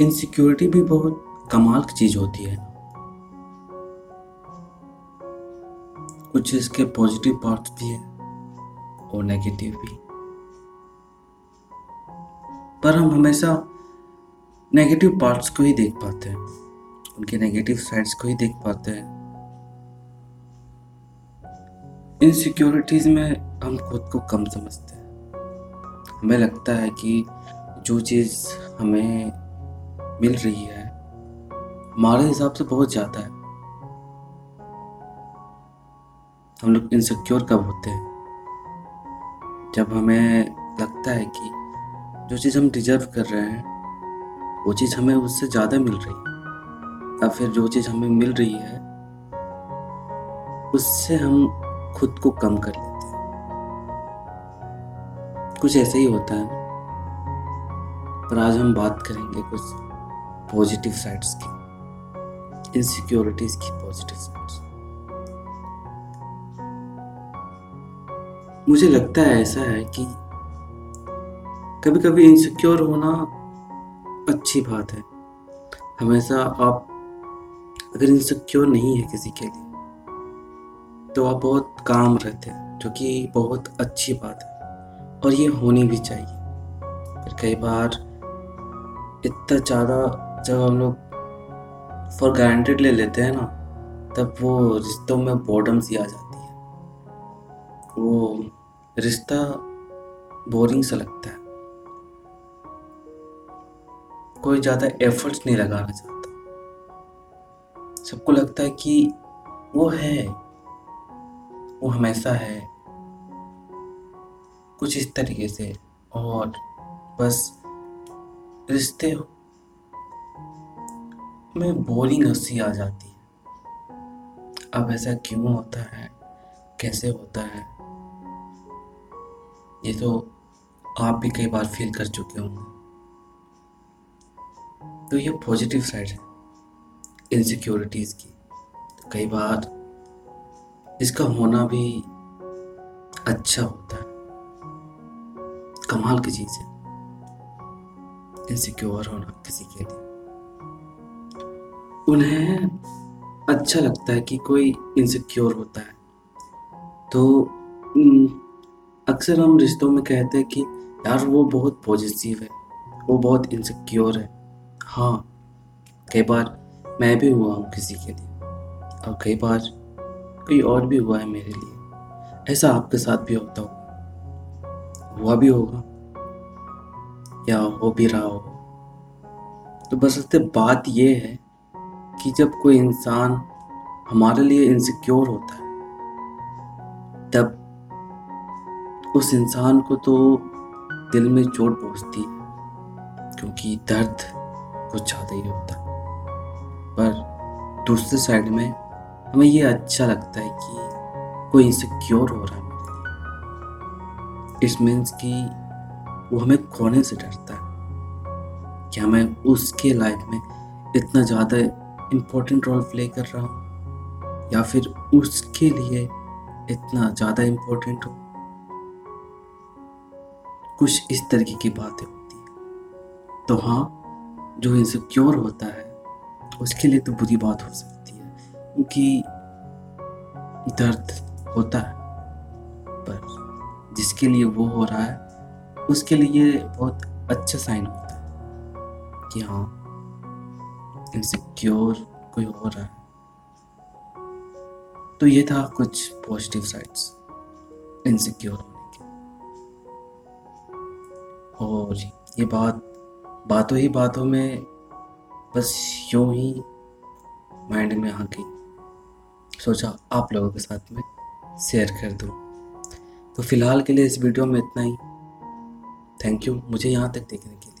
Insecurity भी बहुत कमाल की चीज़ होती है। कुछ इसके पॉजिटिव पार्ट्स भी है और नेगेटिव भी। पर हम हमेशा नेगेटिव पार्ट्स को ही देख पाते हैं, उनके नेगेटिव साइड्स को ही देख पाते हैं। इनसिक्योरिटीज़ में हम खुद को कम समझते हैं। हमें लगता है कि जो चीज़ हमें मिल रही है। हमारे हिसाब से बहुत ज़्यादा है। हम लोग इनसिक्योर कब होते हैं? जब हमें लगता है कि जो चीज़ हम डिजर्व कर रहे हैं, वो चीज़ हमें उससे ज़्यादा मिल रही है। या फिर जो चीज़ हमें मिल रही है, उससे हम खुद को कम कर लेते हैं। कुछ ऐसे ही होता है। पर आज हम बात करेंगे कुछ पॉजिटिव साइड्स की इनसिक्योरिटीज की पॉजिटिव साइड्स मुझे लगता है ऐसा है कि कभी कभी इनसिक्योर होना अच्छी बात है। हमेशा आप, अगर इनसिक्योर नहीं है किसी के लिए तो आप बहुत काम रहते हैं, जो कि बहुत अच्छी बात है। और ये होनी भी चाहिए। पर कई बार इतना ज़्यादा जब हम लोग फॉर ग्रांटेड ले लेते हैं ना, तब वो रिश्तों में बॉडम सी आ जाती है। वो रिश्ता बोरिंग सा लगता है। कोई ज़्यादा एफर्ट्स नहीं लगाना चाहता। सबको लगता है कि वो है, वो हमेशा है। कुछ इस तरीके से, और बस रिश्ते में बोरिंग हँसी आ जाती है। अब ऐसा क्यों होता है? कैसे होता है? ये तो आप भी कई बार फील कर चुके होंगे। तो ये पॉजिटिव साइड है इनसिक्योरिटीज़ की। तो कई बार इसका होना भी अच्छा होता है। कमाल की चीज़ है। इनसिक्योर होना किसी के लिए। उन्हें अच्छा लगता है कि कोई इनसिक्योर होता है। तो अक्सर हम रिश्तों में कहते हैं कि, यार, वो बहुत पॉजिटिव है, वो बहुत इनसिक्योर है। हाँ कई बार मैं भी हुआ हूँ किसी के लिए, और कई बार कोई और भी हुआ है मेरे लिए। ऐसा आपके साथ भी होता होगा? हुआ भी होगा? या हो भी रहा हो तो बस बात ये है कि जब कोई इंसान हमारे लिए इनसिक्योर होता है, तब उस इंसान को तो दिल में चोट पहुँचती है, क्योंकि दर्द कुछ ज़्यादा ही होता है। पर दूसरे साइड में हमें ये अच्छा लगता है कि कोई इनसिक्योर हो रहा है इस मीन्स कि वो हमें खोने से डरता है कि हमें उसके लाइफ में इतना ज़्यादा इम्पोर्टेंट रोल प्ले कर रहा हूँ, या फिर उसके लिए इतना ज़्यादा इम्पोर्टेंट हो। कुछ इस तरीके की बातें होती है। तो हाँ जो इनसिक्योर होता है, उसके लिए तो बुरी बात हो सकती है, क्योंकि दर्द होता है। पर जिसके लिए वो हो रहा है, उसके लिए बहुत अच्छा साइन होता है कि हाँ इनसिक्योर कोई रहा है? तो ये था कुछ पॉजिटिव साइड्स इनसिक्योर होने के। और ये बात, बातों ही बातों में बस यूँ ही माइंड में आ गई। सोचा आप लोगों के साथ में शेयर कर दूँ। तो फ़िलहाल के लिए इस वीडियो में इतना ही। थैंक यू मुझे यहाँ तक देखने के